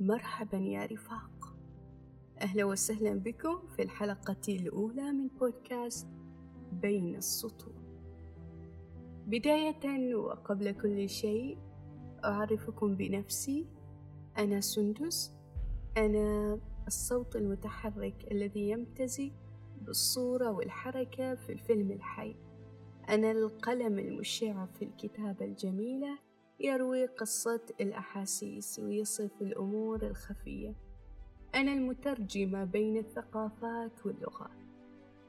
مرحبا يا رفاق. أهلا وسهلا بكم في الحلقة الأولى من بودكاست بين السطور. بداية وقبل كل شيء أعرفكم بنفسي. أنا سندس. أنا الصوت المتحرك الذي يمتزج بالصورة والحركة في الفيلم الحي. أنا القلم المشع في الكتابة الجميلة. يروي قصة الأحاسيس ويصف الأمور الخفية. أنا المترجمة بين الثقافات واللغات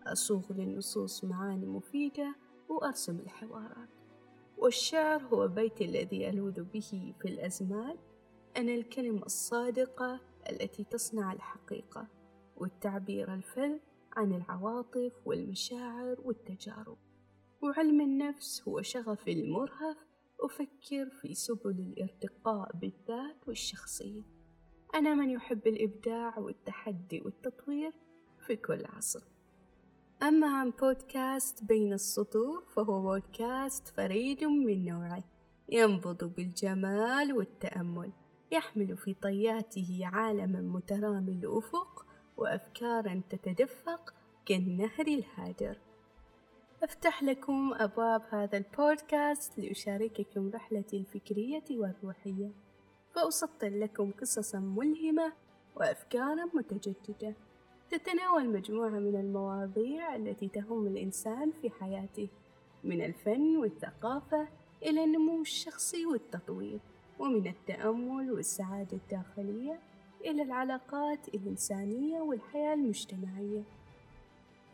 أصوغ للنصوص معاني مفيدة وأرسم الحوارات. والشعر هو بيتي الذي ألوذ به في الأزمان. أنا الكلمة الصادقة التي تصنع الحقيقة والتعبير الفذ عن العواطف والمشاعر والتجارب. وعلم النفس هو شغفي المرهف أفكر في سبل الارتقاء بالذات والشخصية. أنا من يحب الإبداع والتحدي والتطوير في كل عصر. أما عن بودكاست بين السطور فهو بودكاست فريد من نوعه ينبض بالجمال والتأمل يحمل في طياته عالما مترامي الأفق وأفكارا تتدفق كالنهر الهادر. أفتح لكم أبواب هذا البودكاست لأشارككم رحلتي الفكرية والروحية. فأسطر لكم قصصا ملهمة وأفكارا متجددة. تتناول مجموعة من المواضيع التي تهم الإنسان في حياته من الفن والثقافة إلى النمو الشخصي والتطوير ومن التأمل والسعادة الداخلية إلى العلاقات الإنسانية والحياة المجتمعية.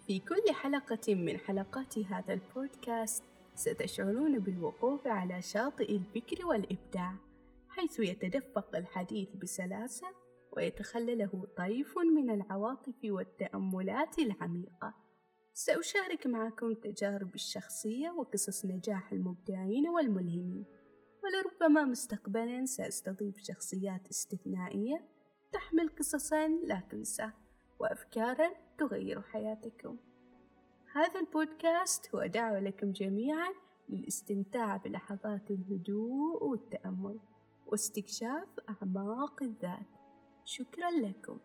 في كل حلقة من حلقات هذا البودكاست ستشعرون بالوقوف على شاطئ الفكر والإبداع حيث يتدفق الحديث بسلاسة ويتخلله طيف من العواطف والتأملات العميقة. سأشارك معكم تجارب الشخصية وقصص نجاح المبدعين والملهمين ولربما مستقبلا سأستضيف شخصيات استثنائية تحمل قصصا لا تنسى. وأفكارا تغير حياتكم. هذا البودكاست هو دعوة لكم جميعا للاستمتاع بلحظات الهدوء والتأمل واستكشاف أعماق الذات. شكرا لكم.